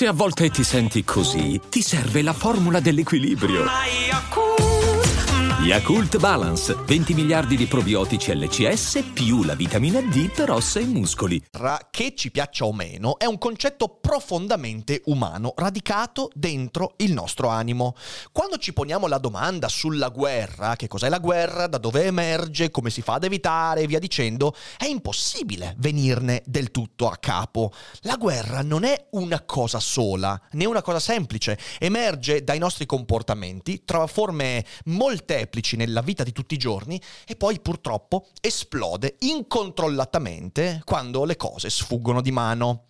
Se a volte ti senti così, ti serve la formula dell'equilibrio. Yakult Balance, 20 miliardi di probiotici LCS più la vitamina D per ossa e muscoli. Che ci piaccia o meno è un concetto profondamente umano, radicato dentro il nostro animo. Quando ci poniamo la domanda sulla guerra, che cos'è la guerra, da dove emerge, come si fa ad evitare e via dicendo, è impossibile venirne del tutto a capo. La guerra non è una cosa sola, né una cosa semplice, emerge dai nostri comportamenti, trova forme molteplici molteplici nella vita di tutti i giorni e poi purtroppo esplode incontrollatamente quando le cose sfuggono di mano.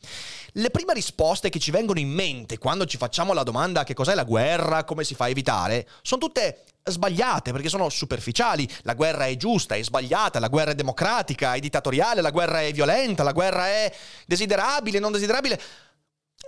Le prime risposte che ci vengono in mente quando ci facciamo la domanda che cos'è la guerra, come si fa a evitare, sono tutte sbagliate perché sono superficiali. La guerra è giusta, è sbagliata, la guerra è democratica, è dittatoriale, la guerra è violenta, la guerra è desiderabile, non desiderabile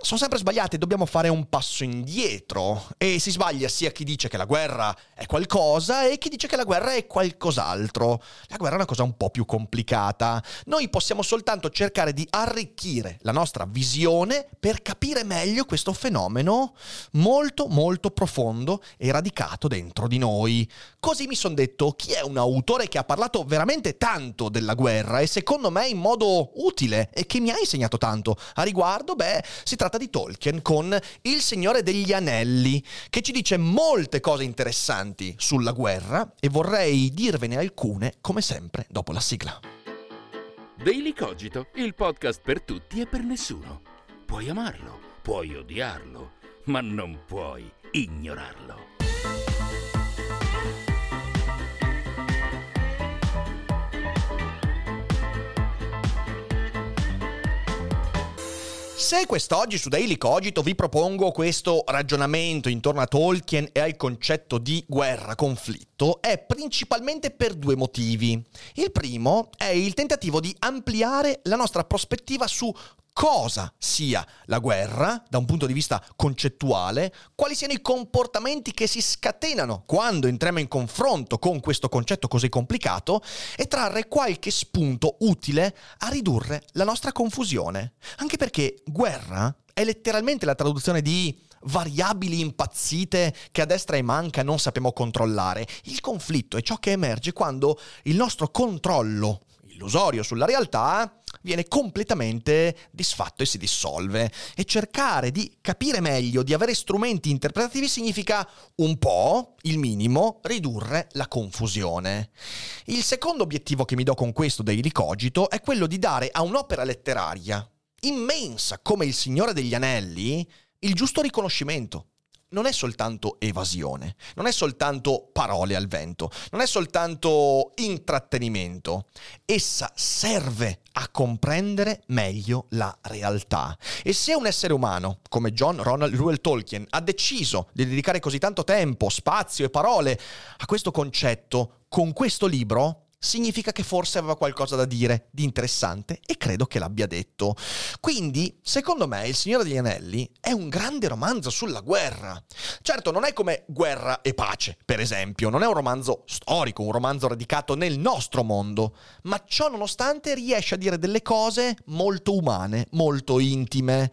sono sempre sbagliate, dobbiamo fare un passo indietro e si sbaglia sia chi dice che la guerra è qualcosa e chi dice che la guerra è qualcos'altro. La guerra è una cosa un po' più complicata. Noi possiamo soltanto cercare di arricchire la nostra visione per capire meglio questo fenomeno molto molto profondo e radicato dentro di noi. Così mi sono detto chi è un autore che ha parlato veramente tanto della guerra e secondo me in modo utile e che mi ha insegnato tanto a riguardo, beh, si tratta di Tolkien con Il Signore degli Anelli, che ci dice molte cose interessanti sulla guerra e vorrei dirvene alcune, come sempre, dopo la sigla. Daily Cogito, il podcast per tutti e per nessuno. Puoi amarlo, puoi odiarlo, ma non puoi ignorarlo. Se quest'oggi su Daily Cogito vi propongo questo ragionamento intorno a Tolkien e al concetto di guerra, conflitto, è principalmente per due motivi. Il primo è il tentativo di ampliare la nostra prospettiva su cosa sia la guerra da un punto di vista concettuale, quali siano i comportamenti che si scatenano quando entriamo in confronto con questo concetto così complicato e trarre qualche spunto utile a ridurre la nostra confusione. Anche perché guerra è letteralmente la traduzione di variabili impazzite che a destra e manca non sappiamo controllare. Il conflitto è ciò che emerge quando il nostro controllo illusorio sulla realtà viene completamente disfatto e si dissolve. E cercare di capire meglio, di avere strumenti interpretativi significa un po', il minimo, ridurre la confusione. Il secondo obiettivo che mi do con questo Daily Cogito è quello di dare a un'opera letteraria immensa come Il Signore degli Anelli il giusto riconoscimento non è soltanto evasione, non è soltanto parole al vento, non è soltanto intrattenimento. Essa serve a comprendere meglio la realtà. E se un essere umano, come John Ronald Reuel Tolkien, ha deciso di dedicare così tanto tempo, spazio e parole a questo concetto con questo libro, significa che forse aveva qualcosa da dire di interessante e credo che l'abbia detto. Quindi, secondo me, Il Signore degli Anelli è un grande romanzo sulla guerra. Certo, non è come Guerra e pace, per esempio, non è un romanzo storico, un romanzo radicato nel nostro mondo, ma ciò nonostante riesce a dire delle cose molto umane, molto intime.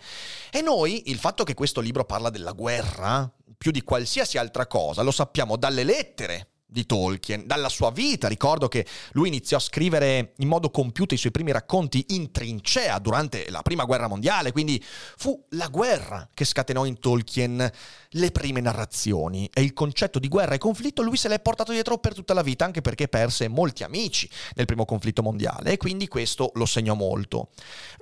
E noi, il fatto che questo libro parla della guerra, più di qualsiasi altra cosa, lo sappiamo dalle lettere di Tolkien, dalla sua vita. Ricordo che lui iniziò a scrivere in modo compiuto i suoi primi racconti in trincea durante la prima guerra mondiale, quindi fu la guerra che scatenò in Tolkien le prime narrazioni e il concetto di guerra e conflitto lui se l'è portato dietro per tutta la vita, anche perché perse molti amici nel primo conflitto mondiale e quindi questo lo segnò molto.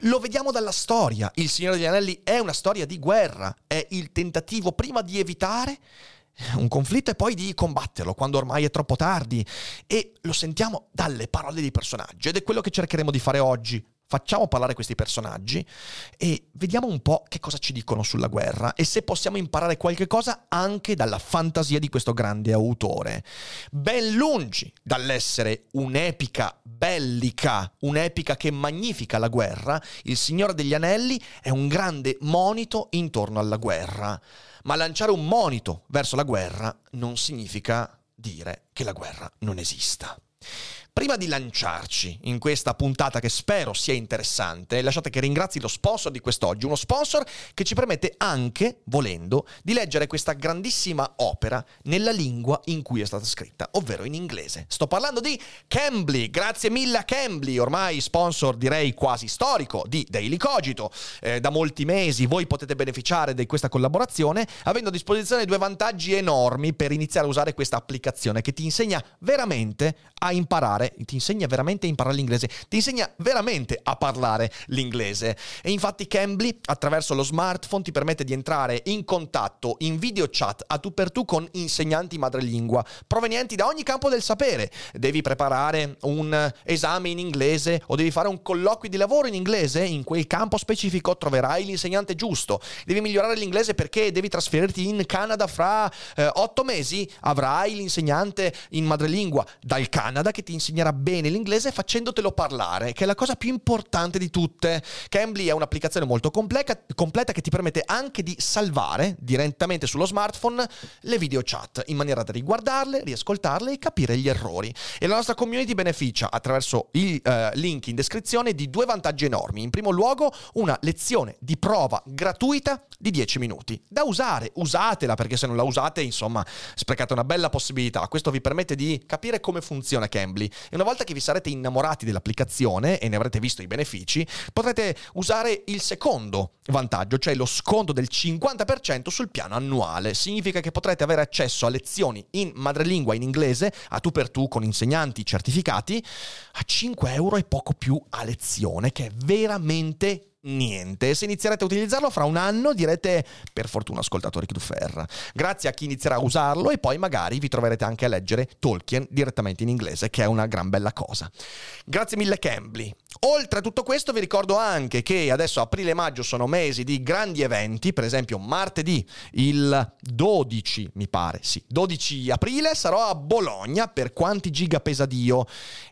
Lo vediamo dalla storia, Il Signore degli Anelli è una storia di guerra, è il tentativo prima di evitare un conflitto e poi di combatterlo quando ormai è troppo tardi. E lo sentiamo dalle parole dei personaggi ed è quello che cercheremo di fare oggi. Facciamo parlare questi personaggi e vediamo un po' che cosa ci dicono sulla guerra e se possiamo imparare qualche cosa anche dalla fantasia di questo grande autore. Ben lungi dall'essere un'epica bellica, un'epica che magnifica la guerra, Il Signore degli Anelli è un grande monito intorno alla guerra ma lanciare un monito verso la guerra non significa dire che la guerra non esista. Prima di lanciarci in questa puntata che spero sia interessante, lasciate che ringrazi lo sponsor di quest'oggi, uno sponsor che ci permette anche, volendo, di leggere questa grandissima opera nella lingua in cui è stata scritta, ovvero in inglese. Sto parlando di Cambly, grazie mille a Cambly, ormai sponsor direi quasi storico di Daily Cogito. Eh, da molti mesi voi potete beneficiare di questa collaborazione avendo a disposizione due vantaggi enormi per iniziare a usare questa applicazione che ti insegna veramente a imparare, ti insegna veramente a imparare l'inglese, ti insegna veramente a parlare l'inglese. E infatti Cambly attraverso lo smartphone ti permette di entrare in contatto in video chat a tu per tu con insegnanti madrelingua provenienti da ogni campo del sapere. Devi preparare un esame in inglese o devi fare un colloquio di lavoro in inglese, in quel campo specifico troverai l'insegnante giusto. Devi migliorare l'inglese perché devi trasferirti in Canada fra eh, otto mesi, avrai l'insegnante in madrelingua dal Canada che ti insegnerà bene l'inglese facendotelo parlare, che è la cosa più importante di tutte. Cambly è un'applicazione molto completa, completa che ti permette anche di salvare direttamente sullo smartphone le video chat in maniera da riguardarle, riascoltarle e capire gli errori. E la nostra community beneficia attraverso il uh, link in descrizione di due vantaggi enormi. In primo luogo, una lezione di prova gratuita di 10 minuti da usare. Usatela perché se non la usate, insomma, sprecate una bella possibilità. Questo vi permette di capire come funziona Cambly e una volta che vi sarete innamorati dell'applicazione e ne avrete visto i benefici, potrete usare il secondo vantaggio, cioè lo sconto del 50% sul piano annuale. Significa che potrete avere accesso a lezioni in madrelingua in inglese, a tu per tu con insegnanti certificati, a 5 euro e poco più a lezione, che è veramente niente. Se inizierete a utilizzarlo fra un anno direte per fortuna ascoltatori Kdufer. Grazie a chi inizierà a usarlo e poi magari vi troverete anche a leggere Tolkien direttamente in inglese, che è una gran bella cosa. Grazie mille Cambly. Oltre a tutto questo vi ricordo anche che adesso aprile e maggio sono mesi di grandi eventi, per esempio martedì il 12, mi pare, sì, 12 aprile sarò a Bologna per quanti giga pesa Dio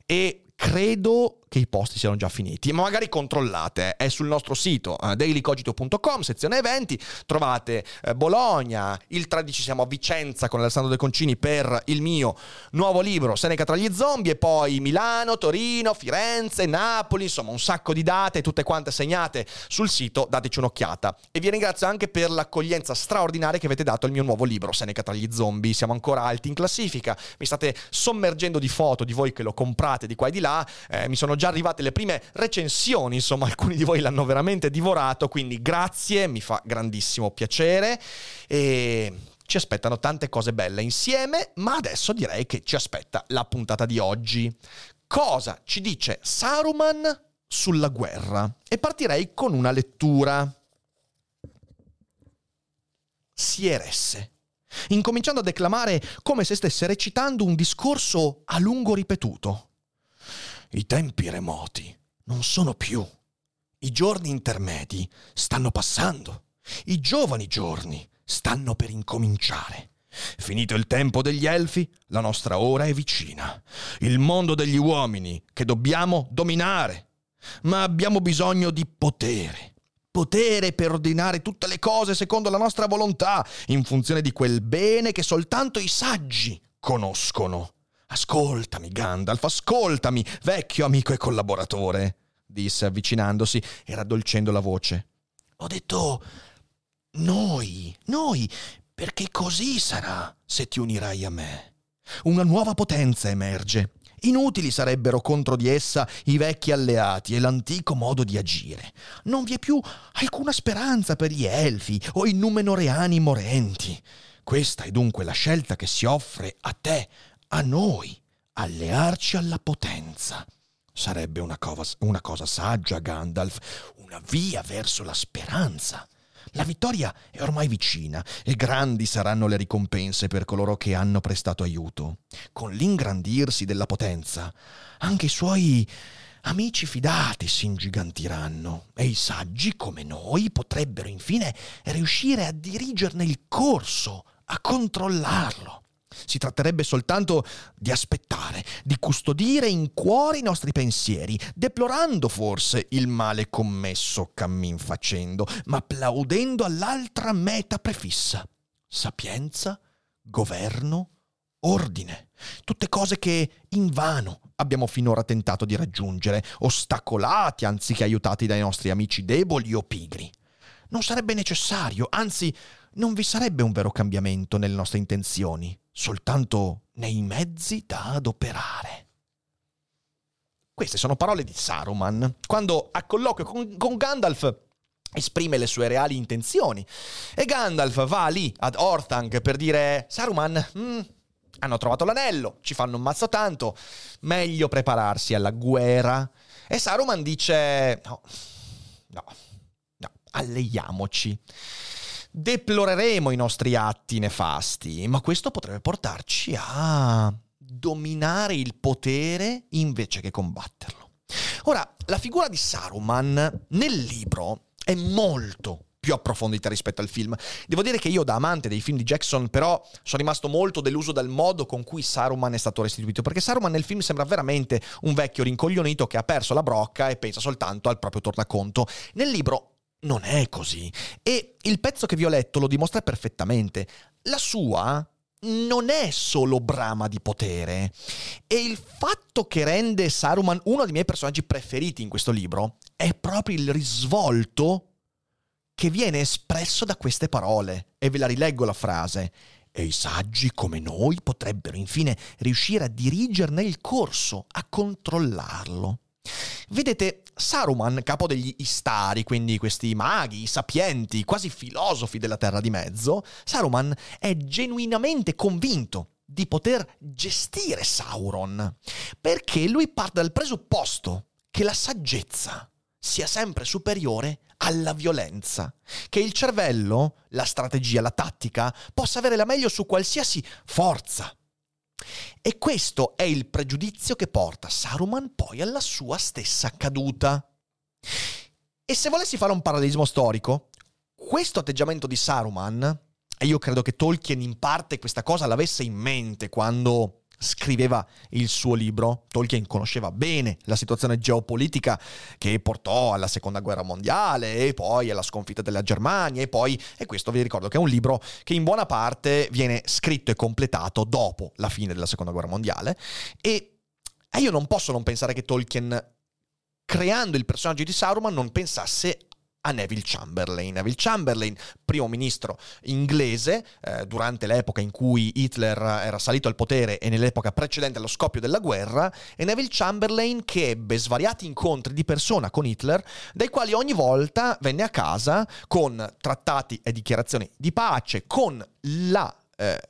e credo che i posti siano già finiti, ma magari controllate, è sul nostro sito uh, dailycogito.com, sezione eventi, trovate uh, Bologna, il 13 siamo a Vicenza con Alessandro De Concini per il mio nuovo libro Seneca tra gli zombie e poi Milano, Torino, Firenze, Napoli, insomma un sacco di date, tutte quante segnate sul sito, dateci un'occhiata. E vi ringrazio anche per l'accoglienza straordinaria che avete dato al mio nuovo libro Seneca tra gli zombie, siamo ancora alti in classifica, mi state sommergendo di foto di voi che lo comprate di qua e di là, eh, mi sono già arrivate le prime recensioni, insomma alcuni di voi l'hanno veramente divorato, quindi grazie, mi fa grandissimo piacere e ci aspettano tante cose belle insieme, ma adesso direi che ci aspetta la puntata di oggi. Cosa ci dice Saruman sulla guerra? E partirei con una lettura. Si eresse incominciando a declamare come se stesse recitando un discorso a lungo ripetuto. I tempi remoti non sono più. I giorni intermedi stanno passando. I giovani giorni stanno per incominciare. Finito il tempo degli elfi, la nostra ora è vicina. Il mondo degli uomini che dobbiamo dominare. Ma abbiamo bisogno di potere. Potere per ordinare tutte le cose secondo la nostra volontà, in funzione di quel bene che soltanto i saggi conoscono. Ascoltami, Gandalf, ascoltami, vecchio amico e collaboratore, disse avvicinandosi e raddolcendo la voce. Ho detto noi, noi, perché così sarà se ti unirai a me. Una nuova potenza emerge. Inutili sarebbero contro di essa i vecchi alleati e l'antico modo di agire. Non vi è più alcuna speranza per gli elfi o i numenoreani morenti. Questa è dunque la scelta che si offre a te, a noi allearci alla potenza. Sarebbe una cosa, una cosa saggia, Gandalf, una via verso la speranza. La vittoria è ormai vicina e grandi saranno le ricompense per coloro che hanno prestato aiuto. Con l'ingrandirsi della potenza, anche i suoi amici fidati si ingigantiranno e i saggi come noi potrebbero infine riuscire a dirigerne il corso, a controllarlo. Si tratterebbe soltanto di aspettare, di custodire in cuore i nostri pensieri, deplorando forse il male commesso cammin facendo, ma applaudendo all'altra meta prefissa. Sapienza, governo, ordine, tutte cose che invano abbiamo finora tentato di raggiungere, ostacolati anziché aiutati dai nostri amici deboli o pigri. Non sarebbe necessario, anzi non vi sarebbe un vero cambiamento nelle nostre intenzioni, soltanto nei mezzi da adoperare. Queste sono parole di Saruman, quando a colloquio con, con Gandalf esprime le sue reali intenzioni. E Gandalf va lì ad Orthanc per dire Saruman, mm, hanno trovato l'anello, ci fanno un mazzo tanto, meglio prepararsi alla guerra. E Saruman dice no, no, no, alleiamoci. Deploreremo i nostri atti nefasti, ma questo potrebbe portarci a dominare il potere invece che combatterlo. Ora, la figura di Saruman nel libro è molto più approfondita rispetto al film. Devo dire che io da amante dei film di Jackson però sono rimasto molto deluso dal modo con cui Saruman è stato restituito, perché Saruman nel film sembra veramente un vecchio rincoglionito che ha perso la brocca e pensa soltanto al proprio tornaconto. Nel libro non è così e il pezzo che vi ho letto lo dimostra perfettamente. La sua non è solo brama di potere. E il fatto che rende Saruman uno dei miei personaggi preferiti in questo libro è proprio il risvolto che viene espresso da queste parole. E ve la rileggo la frase. E i saggi come noi potrebbero infine riuscire a dirigerne il corso, a controllarlo. Vedete, Saruman, capo degli Istari, quindi questi maghi, sapienti, quasi filosofi della Terra di Mezzo, Saruman è genuinamente convinto di poter gestire Sauron, perché lui parte dal presupposto che la saggezza sia sempre superiore alla violenza, che il cervello, la strategia, la tattica possa avere la meglio su qualsiasi forza, e questo è il pregiudizio che porta Saruman poi alla sua stessa caduta. E se volessi fare un parallelismo storico, questo atteggiamento di Saruman, e io credo che Tolkien in parte questa cosa l'avesse in mente quando scriveva il suo libro. Tolkien conosceva bene la situazione geopolitica che portò alla seconda guerra mondiale e poi alla sconfitta della Germania e poi, e questo vi ricordo che è un libro che in buona parte viene scritto e completato dopo la fine della seconda guerra mondiale e, e io non posso non pensare che Tolkien creando il personaggio di Sauron non pensasse a Neville Chamberlain. Neville Chamberlain, primo ministro inglese, eh, durante l'epoca in cui Hitler era salito al potere e nell'epoca precedente allo scoppio della guerra, e Neville Chamberlain che ebbe svariati incontri di persona con Hitler, dai quali ogni volta venne a casa con trattati e dichiarazioni di pace, con la... Eh,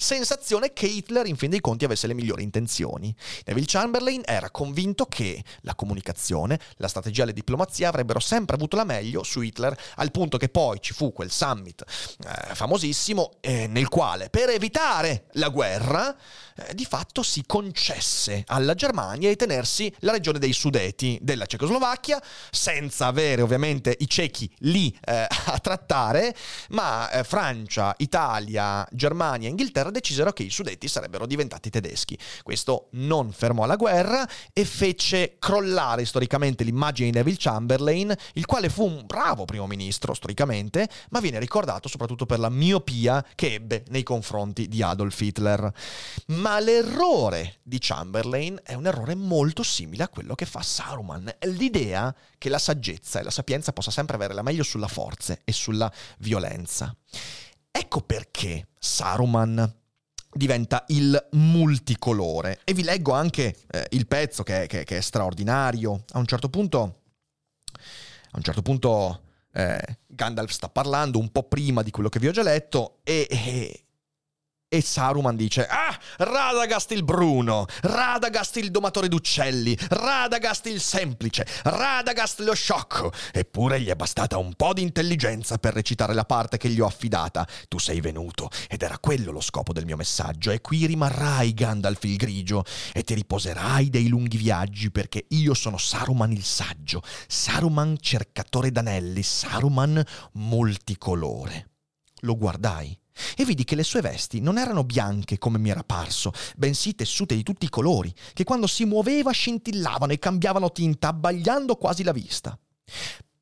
sensazione che Hitler in fin dei conti avesse le migliori intenzioni. Neville Chamberlain era convinto che la comunicazione, la strategia e la diplomazia avrebbero sempre avuto la meglio su Hitler, al punto che poi ci fu quel summit eh, famosissimo eh, nel quale per evitare la guerra eh, di fatto si concesse alla Germania di tenersi la regione dei Sudeti della Cecoslovacchia, senza avere ovviamente i cechi lì eh, a trattare, ma eh, Francia, Italia, Germania e Inghilterra guerra decisero che i Sudeti sarebbero diventati tedeschi. Questo non fermò la guerra e fece crollare storicamente l'immagine di Neville Chamberlain, il quale fu un bravo primo ministro storicamente, ma viene ricordato soprattutto per la miopia che ebbe nei confronti di Adolf Hitler. Ma l'errore di Chamberlain è un errore molto simile a quello che fa Saruman, l'idea che la saggezza e la sapienza possa sempre avere la meglio sulla forza e sulla violenza. Ecco perché Saruman diventa il multicolore. E vi leggo anche eh, il pezzo che, che, che, è straordinario. A un certo punto, a un certo punto eh, Gandalf sta parlando un po' prima di quello che vi ho già letto e, e, e Saruman dice: Ah, Radagast il Bruno, Radagast il domatore d'uccelli, Radagast il semplice, Radagast lo sciocco. Eppure gli è bastata un po' di intelligenza per recitare la parte che gli ho affidata. Tu sei venuto, ed era quello lo scopo del mio messaggio. E qui rimarrai, Gandalf il grigio, e ti riposerai dei lunghi viaggi, perché io sono Saruman il saggio, Saruman cercatore d'anelli, Saruman multicolore. Lo guardai e vidi che le sue vesti non erano bianche come mi era parso, bensì tessute di tutti i colori, che quando si muoveva scintillavano e cambiavano tinta, abbagliando quasi la vista.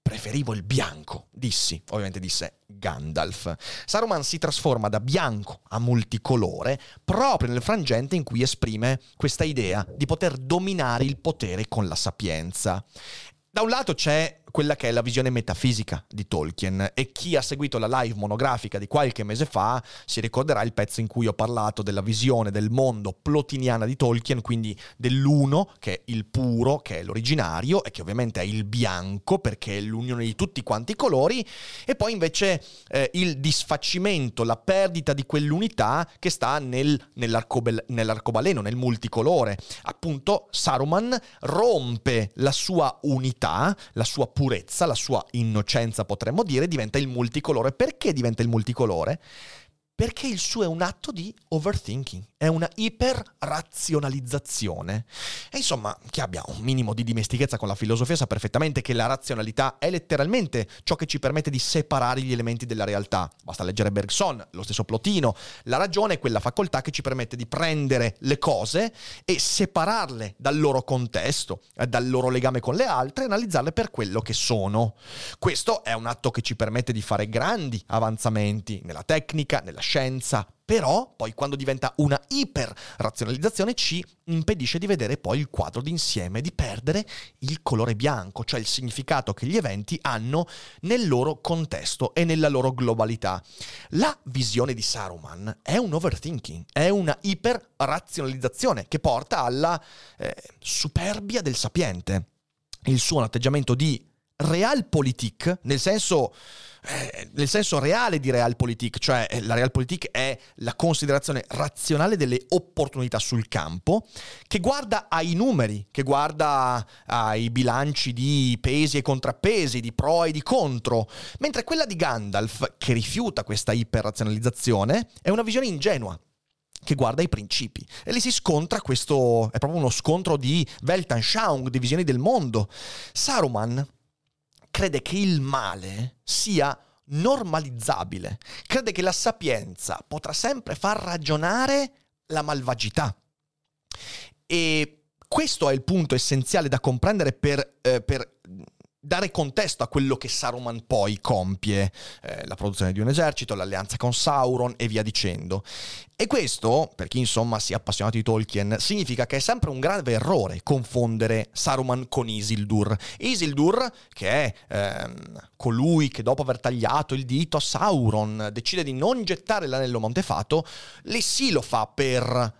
preferivo il bianco, dissi, ovviamente disse Gandalf. Saruman si trasforma da bianco a multicolore proprio nel frangente in cui esprime questa idea di poter dominare il potere con la sapienza. Da un lato c'è quella che è la visione metafisica di Tolkien e chi ha seguito la live monografica di qualche mese fa si ricorderà il pezzo in cui ho parlato della visione del mondo plotiniana di Tolkien, quindi dell'uno che è il puro, che è l'originario e che ovviamente è il bianco perché è l'unione di tutti quanti i colori e poi invece eh, il disfacimento, la perdita di quell'unità che sta nel, nell'arcobel, nell'arcobaleno, nel multicolore. Appunto Saruman rompe la sua unità, la sua purezza purezza, la sua innocenza potremmo dire, diventa il multicolore. Perché diventa il multicolore? Perché il suo è un atto di overthinking, è una iperrazionalizzazione. E insomma, chi abbia un minimo di dimestichezza con la filosofia sa perfettamente che la razionalità è letteralmente ciò che ci permette di separare gli elementi della realtà. Basta leggere Bergson, lo stesso Plotino. La ragione è quella facoltà che ci permette di prendere le cose e separarle dal loro contesto, eh, dal loro legame con le altre e analizzarle per quello che sono. Questo è un atto che ci permette di fare grandi avanzamenti nella tecnica, nella scienza, però poi quando diventa una iperrazionalizzazione ci impedisce di vedere poi il quadro d'insieme, di perdere il colore bianco, cioè il significato che gli eventi hanno nel loro contesto e nella loro globalità. La visione di Saruman è un overthinking, è una iperrazionalizzazione che porta alla eh, superbia del sapiente. Il suo atteggiamento di realpolitik, nel senso, eh, nel senso reale di realpolitik, cioè eh, la realpolitik è la considerazione razionale delle opportunità sul campo, che guarda ai numeri, che guarda ai bilanci di pesi e contrappesi, di pro e di contro, mentre quella di Gandalf, che rifiuta questa iperrazionalizzazione, è una visione ingenua, che guarda i principi. E lì si scontra questo, è proprio uno scontro di Weltanschauung, di visioni del mondo. Saruman crede che il male sia normalizzabile, crede che la sapienza potrà sempre far ragionare la malvagità. E questo è il punto essenziale da comprendere per, eh, per dare contesto a quello che Saruman poi compie, eh, la produzione di un esercito, l'alleanza con Sauron e via dicendo. E questo, per chi insomma sia appassionato di Tolkien, significa che è sempre un grave errore confondere Saruman con Isildur. Isildur, che è ehm, colui che dopo aver tagliato il dito a Sauron decide di non gettare l'anello Montefato, lì sì lo fa per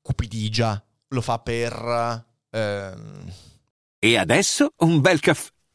cupidigia, lo fa per... Ehm... E adesso un bel caffè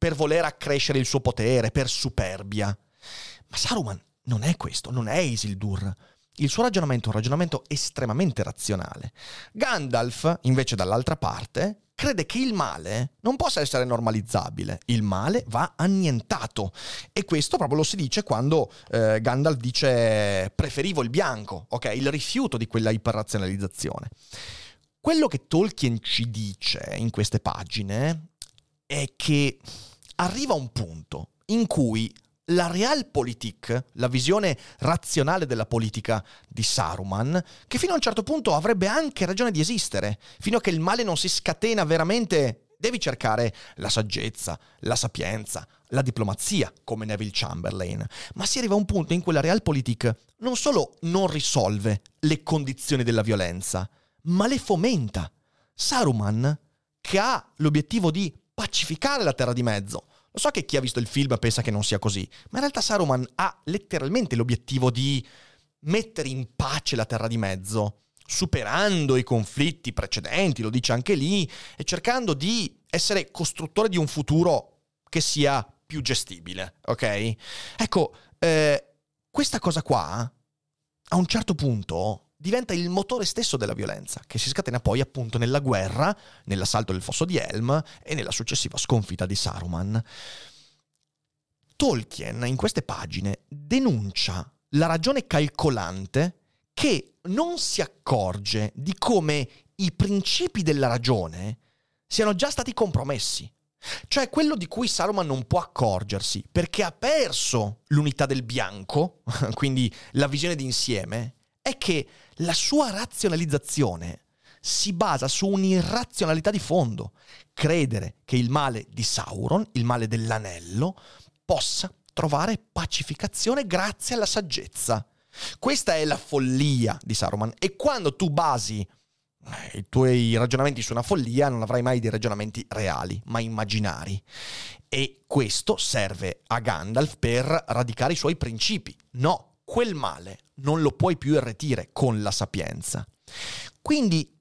per voler accrescere il suo potere, per superbia. Ma Saruman non è questo, non è Isildur. Il suo ragionamento è un ragionamento estremamente razionale. Gandalf, invece, dall'altra parte, crede che il male non possa essere normalizzabile, il male va annientato. E questo proprio lo si dice quando eh, Gandalf dice preferivo il bianco, ok? Il rifiuto di quella iperrazionalizzazione. Quello che Tolkien ci dice in queste pagine è che arriva un punto in cui la realpolitik, la visione razionale della politica di Saruman, che fino a un certo punto avrebbe anche ragione di esistere, fino a che il male non si scatena veramente, devi cercare la saggezza, la sapienza, la diplomazia, come Neville Chamberlain. Ma si arriva a un punto in cui la realpolitik non solo non risolve le condizioni della violenza, ma le fomenta. Saruman, che ha l'obiettivo di pacificare la Terra di Mezzo, lo so che chi ha visto il film pensa che non sia così, ma in realtà Saruman ha letteralmente l'obiettivo di mettere in pace la Terra di Mezzo, superando i conflitti precedenti, lo dice anche lì, e cercando di essere costruttore di un futuro che sia più gestibile, ok? Ecco, eh, questa cosa qua, a un certo punto, diventa il motore stesso della violenza, che si scatena poi appunto nella guerra, nell'assalto del fosso di Helm e nella successiva sconfitta di Saruman. Tolkien in queste pagine denuncia la ragione calcolante che non si accorge di come i principi della ragione siano già stati compromessi. Cioè quello di cui Saruman non può accorgersi perché ha perso l'unità del bianco, quindi la visione d'insieme, è che la sua razionalizzazione si basa su un'irrazionalità di fondo. Credere che il male di Sauron, il male dell'anello, possa trovare pacificazione grazie alla saggezza. Questa è la follia di Saruman e quando tu basi eh, i tuoi ragionamenti su una follia non avrai mai dei ragionamenti reali, ma immaginari. E questo serve a Gandalf per radicare i suoi principi. No, quel male non lo puoi più irretire con la sapienza. Quindi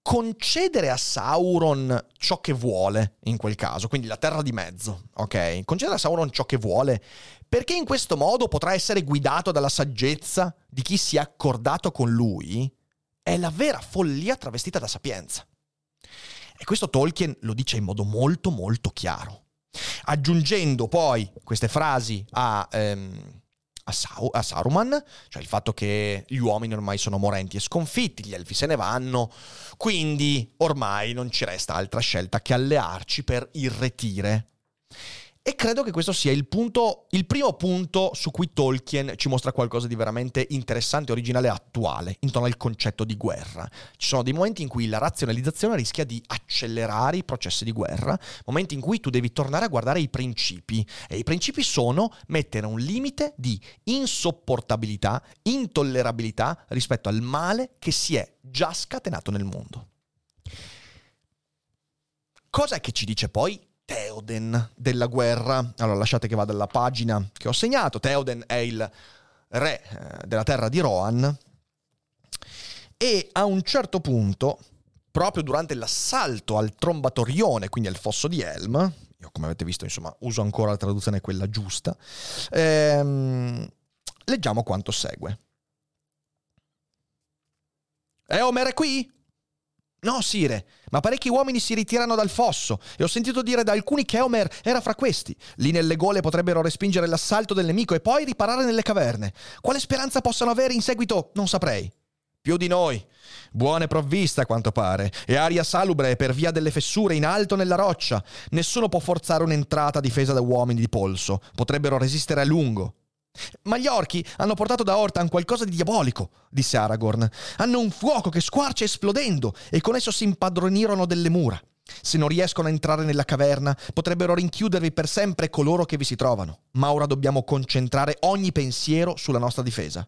concedere a Sauron ciò che vuole in quel caso, quindi la terra di mezzo, ok? Concedere a Sauron ciò che vuole, perché in questo modo potrà essere guidato dalla saggezza di chi si è accordato con lui, è la vera follia travestita da sapienza. E questo Tolkien lo dice in modo molto molto chiaro. Aggiungendo poi queste frasi a, ehm, a, Sau- a, Saruman, cioè il fatto che gli uomini ormai sono morenti e sconfitti, gli elfi se ne vanno, quindi ormai non ci resta altra scelta che allearci per irretire e credo che questo sia il punto, il primo punto su cui Tolkien ci mostra qualcosa di veramente interessante, originale e attuale, intorno al concetto di guerra. Ci sono dei momenti in cui la razionalizzazione rischia di accelerare i processi di guerra, momenti in cui tu devi tornare a guardare i principi. E i principi sono mettere un limite di insopportabilità, intollerabilità rispetto al male che si è già scatenato nel mondo. Cosa che ci dice poi Theoden della guerra. Allora lasciate che vada alla pagina che ho segnato. Theoden è il re eh, della terra di Rohan e a un certo punto, proprio durante l'assalto al trombatorione, quindi al fosso di Helm, io come avete visto insomma uso ancora la traduzione quella giusta, ehm, leggiamo quanto segue. Eomer è qui? No, Sire, ma parecchi uomini si ritirano dal fosso e ho sentito dire da alcuni che Homer era fra questi. Lì nelle gole potrebbero respingere l'assalto del nemico e poi riparare nelle caverne. Quale speranza possano avere in seguito non saprei. Più di noi. Buone provviste a quanto pare, e aria salubre per via delle fessure in alto nella roccia. Nessuno può forzare un'entrata difesa da uomini di polso. Potrebbero resistere a lungo. Ma gli orchi hanno portato da Ortan qualcosa di diabolico, disse Aragorn. Hanno un fuoco che squarcia esplodendo e con esso si impadronirono delle mura. Se non riescono a entrare nella caverna, potrebbero rinchiudervi per sempre coloro che vi si trovano. Ma ora dobbiamo concentrare ogni pensiero sulla nostra difesa.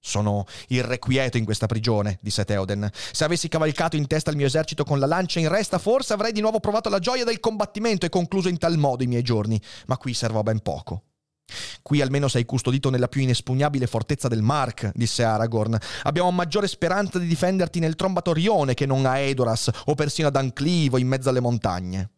Sono irrequieto in questa prigione, disse Theoden. Se avessi cavalcato in testa il mio esercito con la lancia in resta, forse avrei di nuovo provato la gioia del combattimento e concluso in tal modo i miei giorni. Ma qui servo a ben poco. Qui almeno sei custodito nella più inespugnabile fortezza del Mark, disse Aragorn. Abbiamo maggiore speranza di difenderti nel Trombatorione che non a Edoras o persino ad Anclivo in mezzo alle montagne.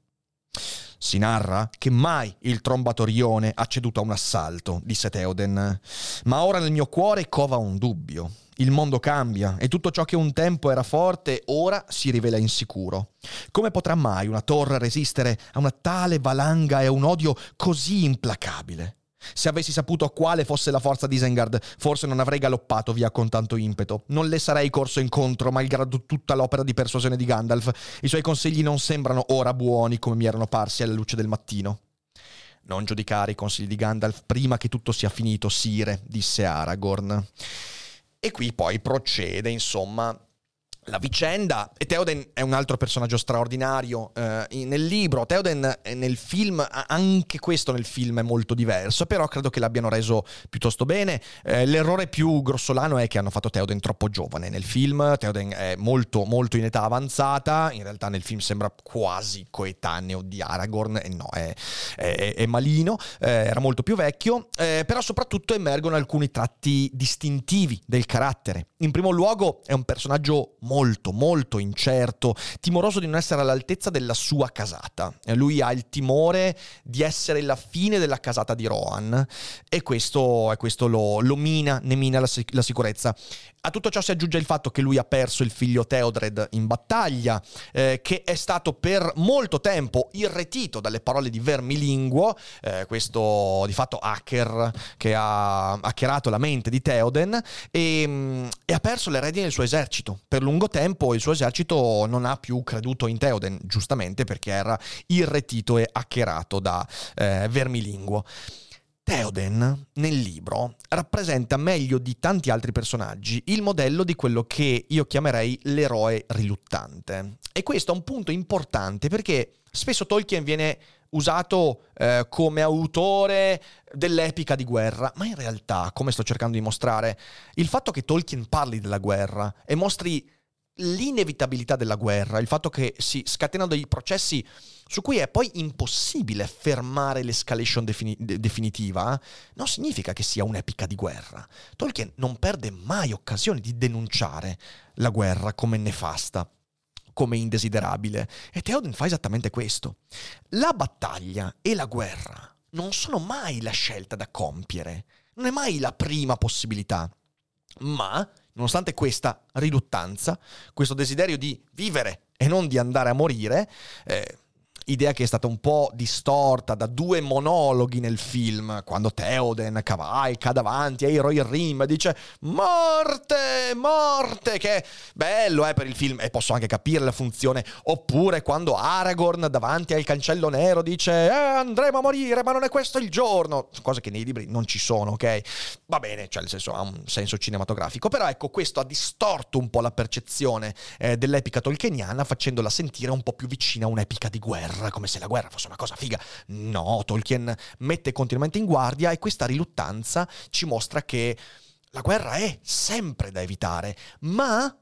Si narra che mai il Trombatorione ha ceduto a un assalto, disse Theoden. Ma ora nel mio cuore cova un dubbio. Il mondo cambia e tutto ciò che un tempo era forte ora si rivela insicuro. Come potrà mai una torre resistere a una tale valanga e a un odio così implacabile? Se avessi saputo quale fosse la forza di Isengard, forse non avrei galoppato via con tanto impeto. Non le sarei corso incontro, malgrado tutta l'opera di persuasione di Gandalf. I suoi consigli non sembrano ora buoni come mi erano parsi alla luce del mattino. Non giudicare i consigli di Gandalf prima che tutto sia finito, Sire, disse Aragorn. E qui poi procede, insomma, la vicenda, e Theoden è un altro personaggio straordinario eh, nel libro, Theoden nel film, anche questo nel film è molto diverso, però credo che l'abbiano reso piuttosto bene. Eh, l'errore più grossolano è che hanno fatto Theoden troppo giovane nel film, Theoden è molto molto in età avanzata, in realtà nel film sembra quasi coetaneo di Aragorn, e no, è, è, è malino, eh, era molto più vecchio, eh, però soprattutto emergono alcuni tratti distintivi del carattere. In primo luogo è un personaggio molto molto, molto incerto, timoroso di non essere all'altezza della sua casata. Lui ha il timore di essere la fine della casata di Rohan e questo, e questo lo, lo, mina, ne mina la, la sicurezza. A tutto ciò si aggiunge il fatto che lui ha perso il figlio Theodred in battaglia, eh, che è stato per molto tempo irretito dalle parole di Vermilinguo, eh, questo di fatto hacker che ha hackerato la mente di Theoden, e, mm, e, ha perso le redini del suo esercito. Per lungo tempo il suo esercito non ha più creduto in Theoden, giustamente perché era irretito e hackerato da eh, Vermilinguo. Theoden nel libro rappresenta meglio di tanti altri personaggi il modello di quello che io chiamerei l'eroe riluttante. E questo è un punto importante perché spesso Tolkien viene usato eh, come autore dell'epica di guerra, ma in realtà, come sto cercando di mostrare, il fatto che Tolkien parli della guerra e mostri l'inevitabilità della guerra, il fatto che si scatenano dei processi su cui è poi impossibile fermare l'escalation defini- definitiva, non significa che sia un'epica di guerra. Tolkien non perde mai occasione di denunciare la guerra come nefasta, come indesiderabile, e Theoden fa esattamente questo. La battaglia e la guerra non sono mai la scelta da compiere, non è mai la prima possibilità, ma nonostante questa riluttanza, questo desiderio di vivere e non di andare a morire, eh, idea che è stata un po' distorta da due monologhi nel film, quando Theoden cavalca davanti ai Rohirrim e dice morte, morte, che bello eh, per il film e posso anche capire la funzione, oppure quando Aragorn davanti al cancello nero dice eh, andremo a morire ma non è questo il giorno, cose che nei libri non ci sono, ok? Va bene, cioè nel senso ha un senso cinematografico, però ecco questo ha distorto un po' la percezione eh, dell'epica tolkieniana facendola sentire un po' più vicina a un'epica di guerra guerra, come se la guerra fosse una cosa figa. No, Tolkien mette continuamente in guardia e questa riluttanza ci mostra che la guerra è sempre da evitare, ma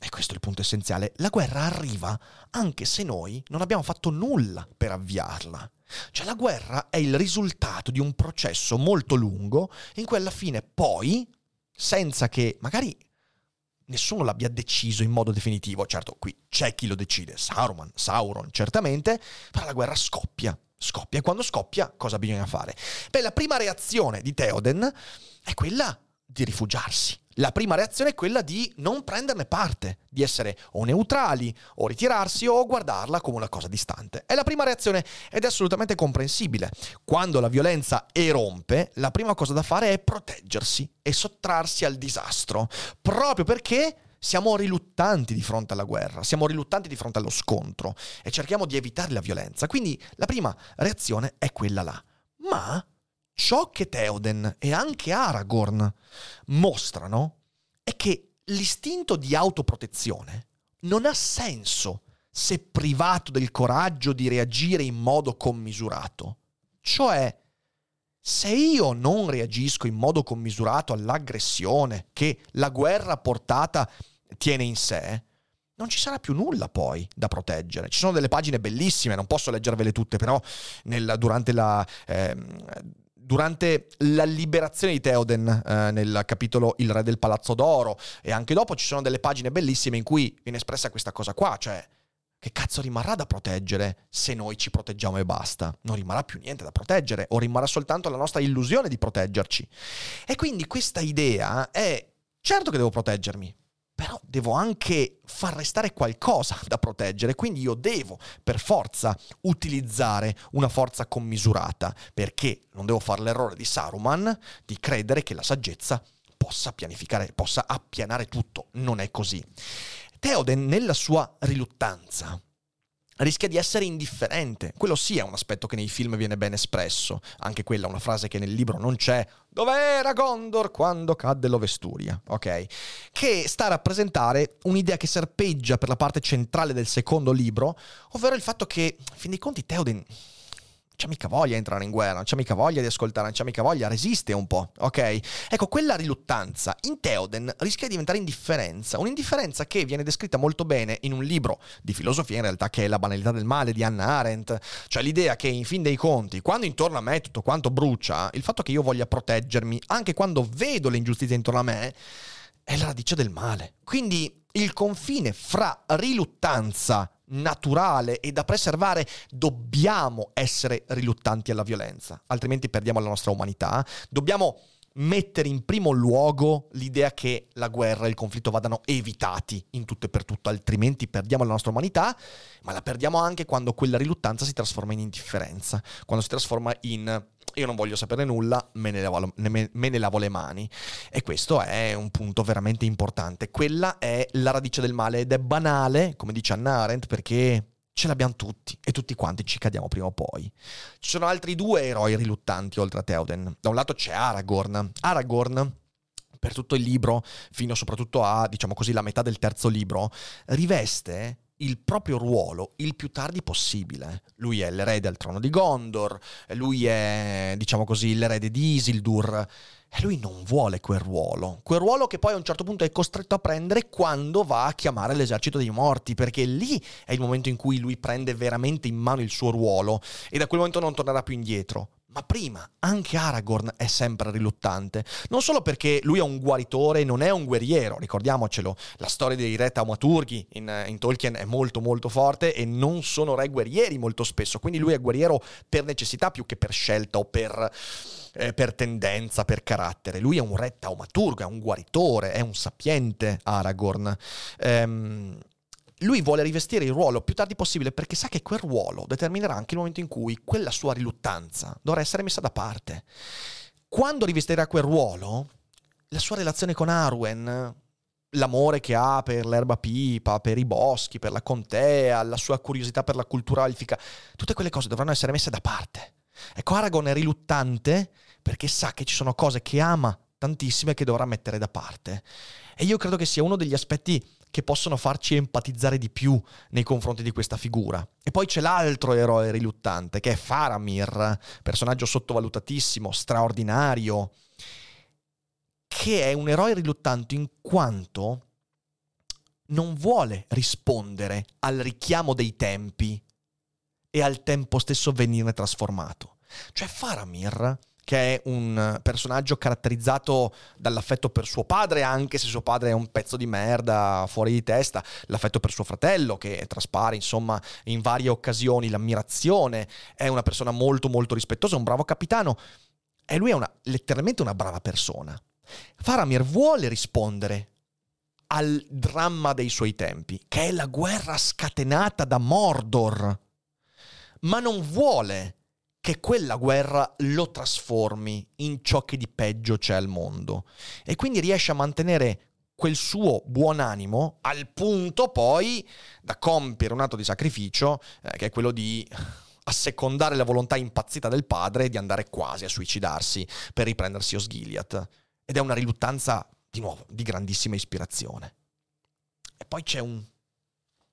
e questo è il punto essenziale, la guerra arriva anche se noi non abbiamo fatto nulla per avviarla. Cioè la guerra è il risultato di un processo molto lungo in cui alla fine poi, senza che magari nessuno l'abbia deciso in modo definitivo. Certo, qui c'è chi lo decide, Sauron, Sauron certamente, però la guerra scoppia, scoppia. E quando scoppia, cosa bisogna fare? Beh, la prima reazione di Theoden è quella di rifugiarsi. La prima reazione è quella di non prenderne parte, di essere o neutrali, o ritirarsi, o guardarla come una cosa distante. È la prima reazione ed è assolutamente comprensibile. Quando la violenza erompe, la prima cosa da fare è proteggersi e sottrarsi al disastro, proprio perché siamo riluttanti di fronte alla guerra, siamo riluttanti di fronte allo scontro e cerchiamo di evitare la violenza. Quindi la prima reazione è quella là. Ma ciò che Theoden e anche Aragorn mostrano è che l'istinto di autoprotezione non ha senso se privato del coraggio di reagire in modo commisurato. Cioè, se io non reagisco in modo commisurato all'aggressione che la guerra portata tiene in sé, non ci sarà più nulla poi da proteggere. Ci sono delle pagine bellissime, non posso leggervele tutte, però nel, durante la... Eh, durante la liberazione di Theoden eh, nel capitolo Il re del palazzo d'oro e anche dopo ci sono delle pagine bellissime in cui viene espressa questa cosa qua, cioè che cazzo rimarrà da proteggere se noi ci proteggiamo e basta? Non rimarrà più niente da proteggere o rimarrà soltanto la nostra illusione di proteggerci. E quindi questa idea è certo che devo proteggermi, però devo anche far restare qualcosa da proteggere, quindi io devo per forza utilizzare una forza commisurata, perché non devo fare l'errore di Saruman di credere che la saggezza possa pianificare, possa appianare tutto, non è così. Theoden nella sua riluttanza rischia di essere indifferente. Quello sì è un aspetto che nei film viene ben espresso, anche quella una frase che nel libro non c'è. Dov'era Gondor quando cadde l'Ovesturia? Ok? Che sta a rappresentare un'idea che serpeggia per la parte centrale del secondo libro, ovvero il fatto che, in fin dei conti, Theoden c'è mica voglia di entrare in guerra, non c'è mica voglia di ascoltare, non c'è mica voglia, resiste un po', ok? Ecco, quella riluttanza in Theoden rischia di diventare indifferenza, un'indifferenza che viene descritta molto bene in un libro di filosofia in realtà che è La banalità del male di Hannah Arendt, cioè l'idea che in fin dei conti, quando intorno a me tutto quanto brucia, il fatto che io voglia proteggermi, anche quando vedo le ingiustizie intorno a me, è la radice del male. Quindi il confine fra riluttanza naturale e da preservare, dobbiamo essere riluttanti alla violenza, altrimenti perdiamo la nostra umanità. Dobbiamo mettere in primo luogo l'idea che la guerra e il conflitto vadano evitati in tutto e per tutto, altrimenti perdiamo la nostra umanità, ma la perdiamo anche quando quella riluttanza si trasforma in indifferenza, quando si trasforma in io non voglio sapere nulla, me ne, lavo, me, me ne lavo le mani. E questo è un punto veramente importante. Quella è la radice del male ed è banale, come dice Anna Arendt, perché ce l'abbiamo tutti e tutti quanti ci cadiamo prima o poi. Ci sono altri due eroi riluttanti oltre a Theoden. Da un lato c'è Aragorn. Aragorn per tutto il libro, fino soprattutto a, diciamo così, la metà del terzo libro, riveste il proprio ruolo il più tardi possibile. Lui è l'erede al trono di Gondor, lui è, diciamo così, l'erede di Isildur. E lui non vuole quel ruolo, quel ruolo che poi a un certo punto è costretto a prendere quando va a chiamare l'esercito dei morti, perché lì è il momento in cui lui prende veramente in mano il suo ruolo e da quel momento non tornerà più indietro. Ma prima anche Aragorn è sempre riluttante, non solo perché lui è un guaritore non è un guerriero, ricordiamocelo, la storia dei re taumaturghi in, in, Tolkien è molto molto forte e non sono re guerrieri molto spesso, quindi lui è guerriero per necessità più che per scelta o per, eh, per tendenza, per carattere. Lui è un re taumaturgo, è un guaritore, è un sapiente Aragorn. Ehm, lui vuole rivestire il ruolo più tardi possibile perché sa che quel ruolo determinerà anche il momento in cui quella sua riluttanza dovrà essere messa da parte. Quando rivestirà quel ruolo, la sua relazione con Arwen, l'amore che ha per l'erba pipa, per i boschi, per la contea, la sua curiosità per la cultura elfica, tutte quelle cose dovranno essere messe da parte. Ecco, Aragorn è riluttante perché sa che ci sono cose che ama tantissime che dovrà mettere da parte. E io credo che sia uno degli aspetti che possono farci empatizzare di più nei confronti di questa figura. E poi c'è l'altro eroe riluttante, che è Faramir, personaggio sottovalutatissimo, straordinario, che è un eroe riluttante in quanto non vuole rispondere al richiamo dei tempi e al tempo stesso venirne trasformato. Cioè Faramir che è un personaggio caratterizzato dall'affetto per suo padre, anche se suo padre è un pezzo di merda fuori di testa, l'affetto per suo fratello, che traspare insomma in varie occasioni, l'ammirazione, è una persona molto molto rispettosa, un bravo capitano, e lui è una, letteralmente una brava persona. Faramir vuole rispondere al dramma dei suoi tempi, che è la guerra scatenata da Mordor, ma non vuole che quella guerra lo trasformi in ciò che di peggio c'è al mondo. E quindi riesce a mantenere quel suo buon animo al punto poi da compiere un atto di sacrificio, eh, che è quello di assecondare la volontà impazzita del padre di andare quasi a suicidarsi per riprendersi Osgiliath. Ed è una riluttanza, di nuovo, di grandissima ispirazione. E poi c'è un...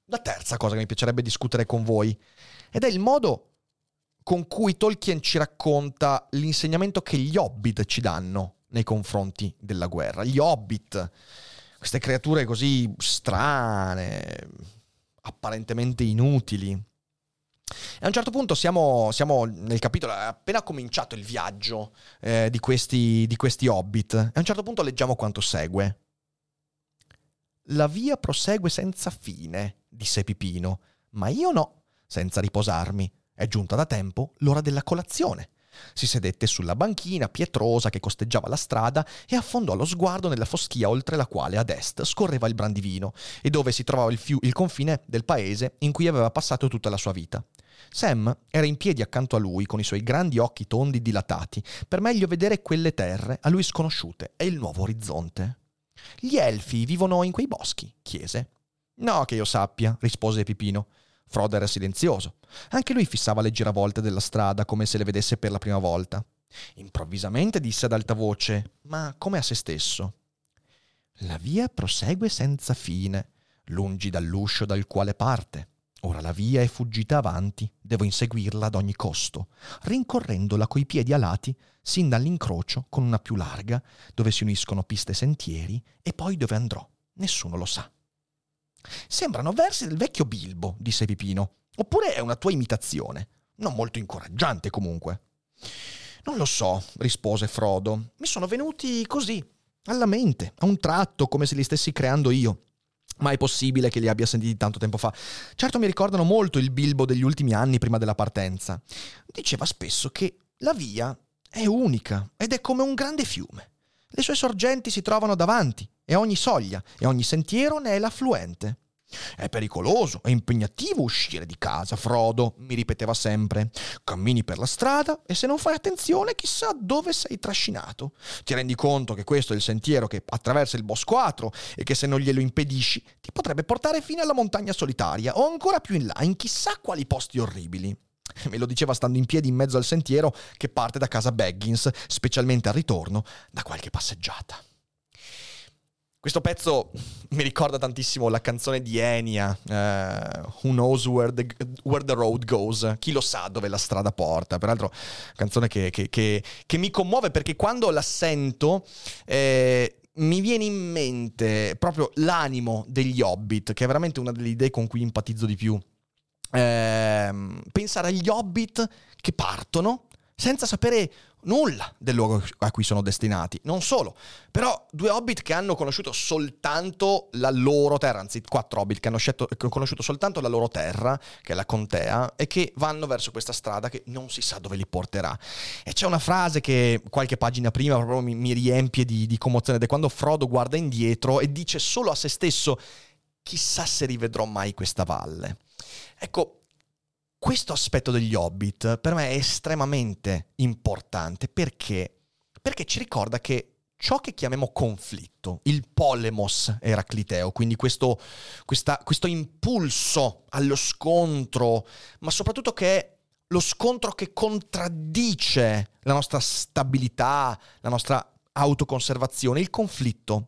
una terza cosa che mi piacerebbe discutere con voi, ed è il modo con cui Tolkien ci racconta l'insegnamento che gli hobbit ci danno nei confronti della guerra. Gli hobbit, queste creature così strane, apparentemente inutili. E a un certo punto siamo, siamo nel capitolo, è appena cominciato il viaggio eh, di, questi, di questi hobbit, e a un certo punto leggiamo quanto segue. La via prosegue senza fine, disse Pipino, ma io no, senza riposarmi. È giunta da tempo l'ora della colazione. Si sedette sulla banchina pietrosa che costeggiava la strada e affondò lo sguardo nella foschia oltre la quale ad est scorreva il brandivino e dove si trovava il, fiu- il confine del paese in cui aveva passato tutta la sua vita. Sam era in piedi accanto a lui con i suoi grandi occhi tondi dilatati per meglio vedere quelle terre a lui sconosciute e il nuovo orizzonte. Gli elfi vivono in quei boschi? chiese. No, che io sappia, rispose Pipino. Frodo era silenzioso. Anche lui fissava le giravolte della strada come se le vedesse per la prima volta. Improvvisamente disse ad alta voce, ma come a se stesso. La via prosegue senza fine, lungi dall'uscio dal quale parte. Ora la via è fuggita avanti, devo inseguirla ad ogni costo, rincorrendola coi piedi alati sin dall'incrocio con una più larga, dove si uniscono piste e sentieri, e poi dove andrò. Nessuno lo sa. Sembrano versi del vecchio Bilbo, disse Pipino. Oppure è una tua imitazione? Non molto incoraggiante comunque. Non lo so, rispose Frodo. Mi sono venuti così, alla mente, a un tratto, come se li stessi creando io. Ma è possibile che li abbia sentiti tanto tempo fa. Certo mi ricordano molto il Bilbo degli ultimi anni prima della partenza. Diceva spesso che la via è unica ed è come un grande fiume. Le sue sorgenti si trovano davanti e ogni soglia e ogni sentiero ne è l'affluente. È pericoloso, è impegnativo uscire di casa, Frodo, mi ripeteva sempre. Cammini per la strada e se non fai attenzione chissà dove sei trascinato. Ti rendi conto che questo è il sentiero che attraversa il bosco atro e che se non glielo impedisci ti potrebbe portare fino alla montagna solitaria o ancora più in là, in chissà quali posti orribili. Me lo diceva stando in piedi in mezzo al sentiero che parte da casa Baggins, specialmente al ritorno da qualche passeggiata. Questo pezzo mi ricorda tantissimo la canzone di Enya, uh, Who Knows where the, where the, Road Goes, chi lo sa dove la strada porta, peraltro canzone che, che, che, che mi commuove perché quando la sento eh, mi viene in mente proprio l'animo degli Hobbit, che è veramente una delle idee con cui empatizzo di più. Eh, pensare agli Hobbit che partono senza sapere nulla del luogo a cui sono destinati. Non solo, però due hobbit che hanno conosciuto soltanto la loro terra, anzi quattro hobbit che hanno scelto, conosciuto soltanto la loro terra, che è la contea, e che vanno verso questa strada che non si sa dove li porterà. E c'è una frase che qualche pagina prima proprio mi, mi riempie di, di commozione, ed è quando Frodo guarda indietro e dice solo a se stesso, chissà se rivedrò mai questa valle. Ecco, questo aspetto degli Hobbit per me è estremamente importante perché? Perché ci ricorda che ciò che chiamiamo conflitto, il polemos eracliteo, quindi questo, questa, questo impulso allo scontro, ma soprattutto che è lo scontro che contraddice la nostra stabilità, la nostra autoconservazione, il conflitto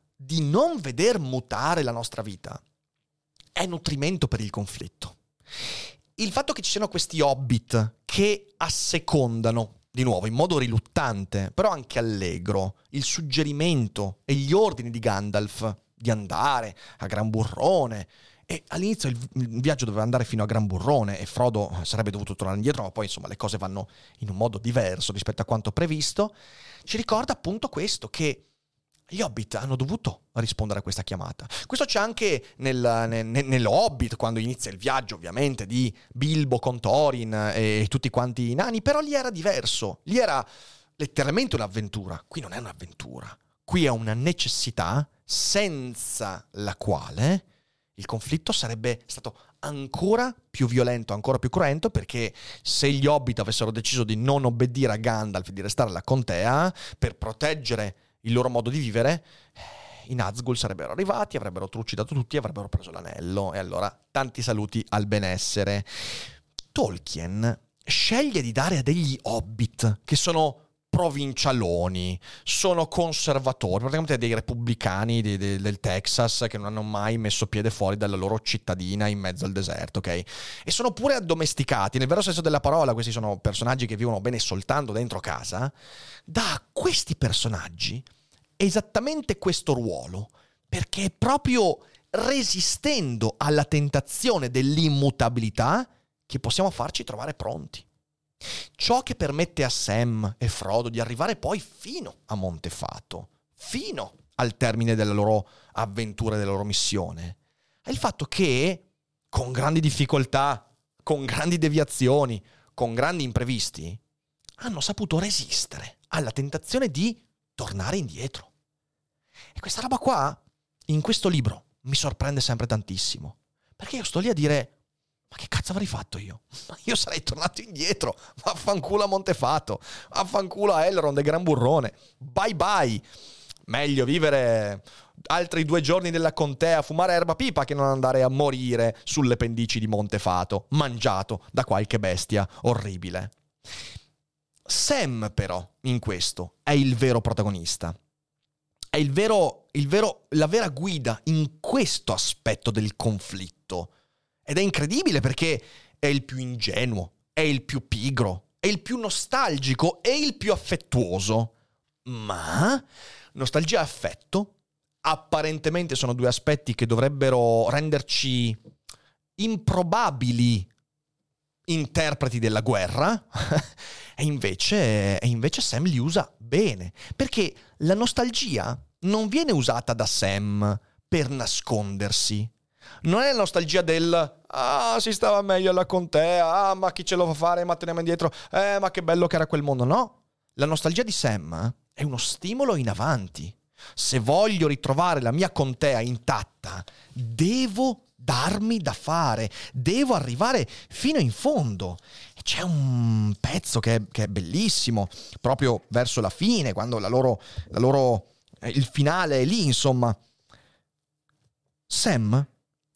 di non veder mutare la nostra vita è nutrimento per il conflitto. Il fatto che ci siano questi hobbit che assecondano, di nuovo, in modo riluttante, però anche allegro, il suggerimento e gli ordini di Gandalf di andare a Gran Burrone. E all'inizio il, viaggio doveva andare fino a Gran Burrone e Frodo sarebbe dovuto tornare indietro, ma poi insomma le cose vanno in un modo diverso rispetto a quanto previsto. Ci ricorda appunto questo, che gli Hobbit hanno dovuto rispondere a questa chiamata. Questo c'è anche nel, nel, nello Hobbit, quando inizia il viaggio ovviamente di Bilbo con Thorin e tutti quanti i nani, però lì era diverso, lì era letteralmente un'avventura, qui non è un'avventura, qui è una necessità senza la quale il conflitto sarebbe stato ancora più violento, ancora più cruento, perché se gli Hobbit avessero deciso di non obbedire a Gandalf e di restare alla contea per proteggere il loro modo di vivere, i Nazgul sarebbero arrivati, avrebbero trucidato tutti, avrebbero preso l'anello e allora tanti saluti al benessere. Tolkien sceglie di dare a degli hobbit che sono provincialoni, sono conservatori, praticamente dei repubblicani di, di, del Texas che non hanno mai messo piede fuori dalla loro cittadina in mezzo al deserto, ok? E sono pure addomesticati, nel vero senso della parola, questi sono personaggi che vivono bene soltanto dentro casa, da questi personaggi esattamente questo ruolo, perché è proprio resistendo alla tentazione dell'immutabilità che possiamo farci trovare pronti. Ciò che permette a Sam e Frodo di arrivare poi fino a Montefato, fino al termine della loro avventura, della loro missione, è il fatto che, con grandi difficoltà, con grandi deviazioni, con grandi imprevisti, hanno saputo resistere alla tentazione di tornare indietro. E questa roba qua, in questo libro, mi sorprende sempre tantissimo. Perché io sto lì a dire, ma che cazzo avrei fatto io? Io sarei tornato indietro. Vaffanculo a Montefato. Vaffanculo a Elrond e Gran Burrone. Bye bye. Meglio vivere altri due giorni nella contea a fumare erba pipa che non andare a morire sulle pendici di Montefato, mangiato da qualche bestia orribile. Sam, però, in questo, è il vero protagonista. È il vero, il vero, la vera guida in questo aspetto del conflitto Ed è incredibile perché è il più ingenuo, è il più pigro, è il più nostalgico e il più affettuoso. Ma nostalgia e affetto apparentemente sono due aspetti che dovrebbero renderci improbabili interpreti della guerra e, invece, e invece Sam li usa bene perché la nostalgia non viene usata da Sam per nascondersi. Non è la nostalgia del ah, si stava meglio alla contea, ah, ma chi ce lo fa fare, ma teniamo indietro, eh, ma che bello che era quel mondo. No, la nostalgia di Sam è uno stimolo in avanti. Se voglio ritrovare la mia contea intatta, devo darmi da fare, devo arrivare fino in fondo. C'è un pezzo che è, che è bellissimo, proprio verso la fine, quando la loro, la loro, eh, il finale è lì, insomma. Sam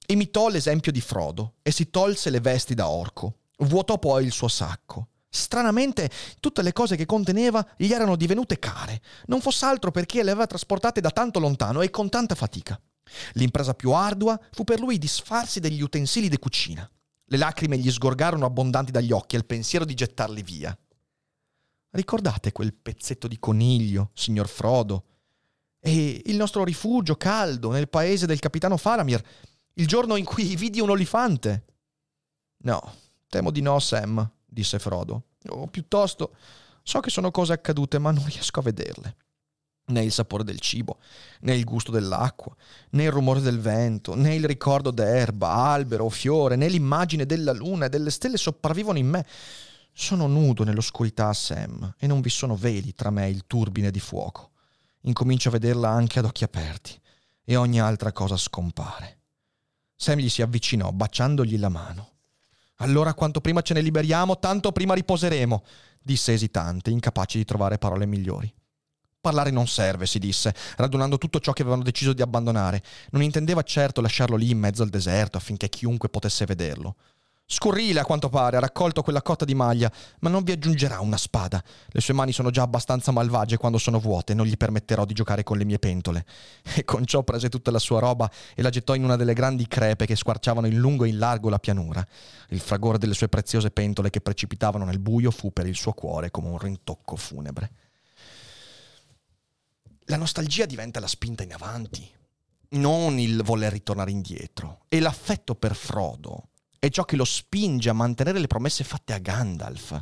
imitò l'esempio di Frodo e si tolse le vesti da orco. Vuotò poi il suo sacco. Stranamente, tutte le cose che conteneva gli erano divenute care, non fosse altro perché le aveva trasportate da tanto lontano e con tanta fatica. L'impresa più ardua fu per lui disfarsi degli utensili di cucina. Le lacrime gli sgorgarono abbondanti dagli occhi al pensiero di gettarli via. Ricordate quel pezzetto di coniglio, signor Frodo? E il nostro rifugio caldo nel paese del capitano Faramir, il giorno in cui vidi un olifante? No, temo di no, Sam, disse Frodo. O piuttosto, so che sono cose accadute, ma non riesco a vederle. Né il sapore del cibo, né il gusto dell'acqua, né il rumore del vento, né il ricordo d'erba, albero o fiore, né l'immagine della luna e delle stelle sopravvivono in me. Sono nudo nell'oscurità, Sam, e non vi sono veli tra me e il turbine di fuoco. Incomincio a vederla anche ad occhi aperti, e ogni altra cosa scompare. Sam gli si avvicinò, baciandogli la mano. Allora quanto prima ce ne liberiamo, tanto prima riposeremo, disse esitante, incapace di trovare parole migliori. Parlare non serve, si disse, radunando tutto ciò che avevano deciso di abbandonare. Non intendeva certo lasciarlo lì in mezzo al deserto affinché chiunque potesse vederlo. Scurrile, a quanto pare, ha raccolto quella cotta di maglia, ma non vi aggiungerà una spada. Le sue mani sono già abbastanza malvagie quando sono vuote, non gli permetterò di giocare con le mie pentole. E con ciò prese tutta la sua roba e la gettò in una delle grandi crepe che squarciavano in lungo e in largo la pianura. Il fragore delle sue preziose pentole che precipitavano nel buio fu per il suo cuore come un rintocco funebre. La nostalgia diventa la spinta in avanti, non il voler ritornare indietro. E l'affetto per Frodo è ciò che lo spinge a mantenere le promesse fatte a Gandalf.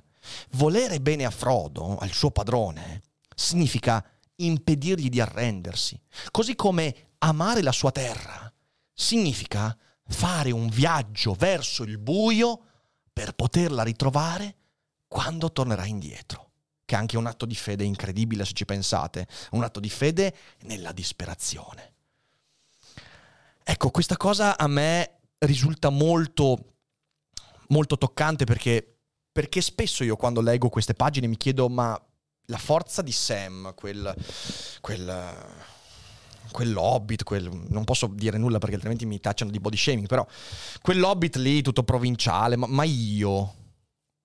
Volere bene a Frodo, al suo padrone, significa impedirgli di arrendersi, così come amare la sua terra significa fare un viaggio verso il buio per poterla ritrovare quando tornerà indietro, che è anche un atto di fede incredibile se ci pensate, un atto di fede nella disperazione. Ecco, questa cosa a me risulta molto molto toccante perché, perché spesso io quando leggo queste pagine mi chiedo ma la forza di Sam, quel, quel, quell'hobbit, quel, non posso dire nulla perché altrimenti mi tacciano di body shaming, però quell'hobbit lì tutto provinciale, ma, ma io,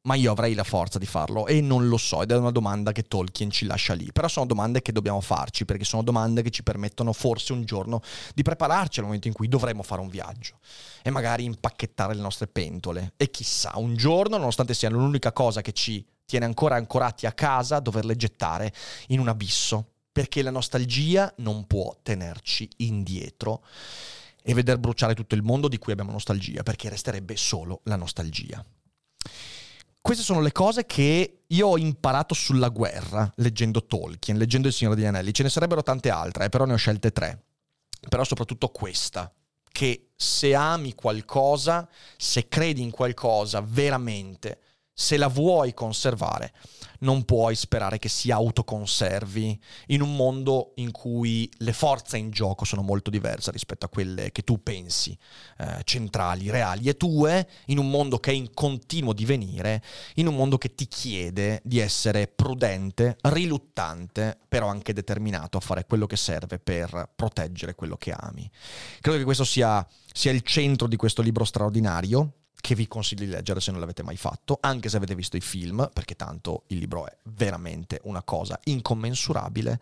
ma io avrei la forza di farlo e non lo so ed è una domanda che Tolkien ci lascia lì. Però sono domande che dobbiamo farci perché sono domande che ci permettono forse un giorno di prepararci al momento in cui dovremo fare un viaggio e magari impacchettare le nostre pentole. E chissà, un giorno, nonostante sia l'unica cosa che ci tiene ancora ancorati a casa, doverle gettare in un abisso perché la nostalgia non può tenerci indietro e veder bruciare tutto il mondo di cui abbiamo nostalgia, perché resterebbe solo la nostalgia queste sono le cose che io ho imparato sulla guerra leggendo Tolkien, leggendo Il Signore degli Anelli. Ce ne sarebbero tante altre, eh, però ne ho scelte tre. Però soprattutto questa, che se ami qualcosa, se credi in qualcosa veramente, se la vuoi conservare, non puoi sperare che si autoconservi in un mondo in cui le forze in gioco sono molto diverse rispetto a quelle che tu pensi eh, centrali, reali e tue, in un mondo che è in continuo divenire, in un mondo che ti chiede di essere prudente, riluttante, però anche determinato a fare quello che serve per proteggere quello che ami. Credo che questo sia, sia il centro di questo libro straordinario che vi consiglio di leggere se non l'avete mai fatto, anche se avete visto i film, perché tanto il libro è veramente una cosa incommensurabile.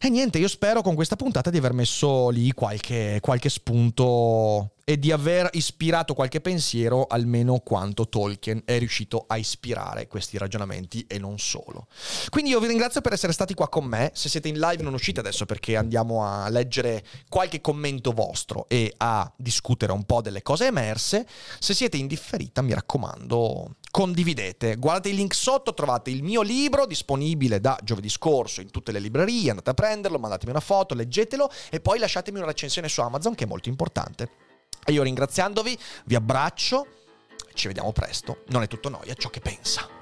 E niente, io spero con questa puntata di aver messo lì qualche, qualche spunto e di aver ispirato qualche pensiero almeno quanto Tolkien è riuscito a ispirare questi ragionamenti e non solo. Quindi io vi ringrazio per essere stati qua con me, se siete in live non uscite adesso perché andiamo a leggere qualche commento vostro e a discutere un po' delle cose emerse, se siete in differita mi raccomando condividete. Guardate il link sotto, trovate il mio libro disponibile da giovedì scorso in tutte le librerie, andate a prenderlo, mandatemi una foto, leggetelo e poi lasciatemi una recensione su Amazon che è molto importante. E io ringraziandovi, vi abbraccio, ci vediamo presto. Non è tutto noia ciò che pensa.